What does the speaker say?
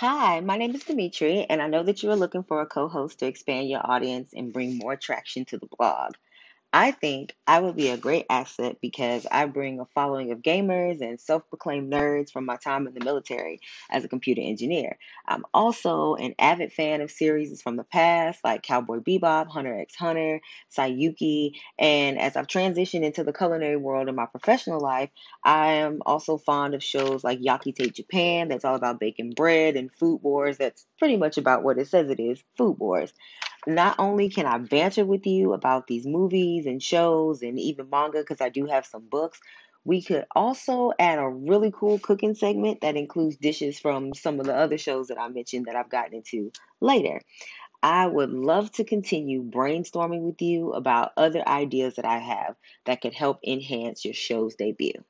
Hi, my name is Dimitri, and I know that you are looking for a co host to expand your audience and bring more traction to the blog. I think I would be a great asset because I bring a following of gamers and self proclaimed nerds from my time in the military as a computer engineer. I'm also an avid fan of series from the past like Cowboy Bebop, Hunter x Hunter, Saiyuki, and as I've transitioned into the culinary world in my professional life, I am also fond of shows like Yakitate Japan, that's all about baking bread, and Food Wars, that's pretty much about what it says it is Food Wars. Not only can I banter with you about these movies and shows and even manga, because I do have some books, we could also add a really cool cooking segment that includes dishes from some of the other shows that I mentioned that I've gotten into later. I would love to continue brainstorming with you about other ideas that I have that could help enhance your show's debut.